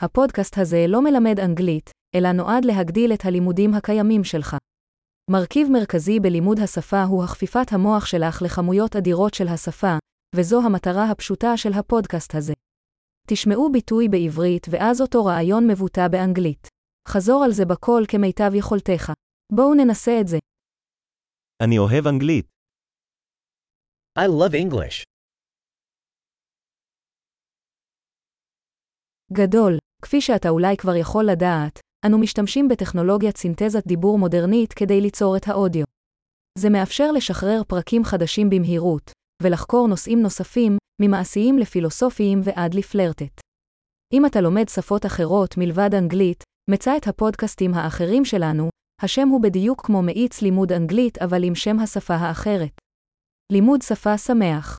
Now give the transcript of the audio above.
הפודקאסט הזה לא מלמד אנגלית, אלא נועד להגדיל את הלימודים הקיימים שלך. מרכיב מרכזי בלימוד השפה הוא הכפיפת המוח שלך לכמויות אדירות של השפה, וזו המטרה הפשוטה של הפודקאסט הזה. תשמעו ביטוי בעברית ואז אותו רעיון מבוטא באנגלית. חזור על זה בקול כמיטב יכולתך. בואו ננסה את זה. אני אוהב אנגלית. I love English. גדול. כפי שאתה אולי כבר יכול לדעת, אנו משתמשים בטכנולוגיית סינתזת דיבור מודרנית כדי ליצור את האודיו. זה מאפשר לשחרר פרקים חדשים במהירות, ולחקור נושאים נוספים, ממעשיים לפילוסופיים ועד לפלרטט. אם אתה לומד שפות אחרות מלבד אנגלית, מצא את הפודקאסטים האחרים שלנו, השם הוא בדיוק כמו מאיץ לימוד אנגלית אבל עם שם השפה האחרת. לימוד שפה שמח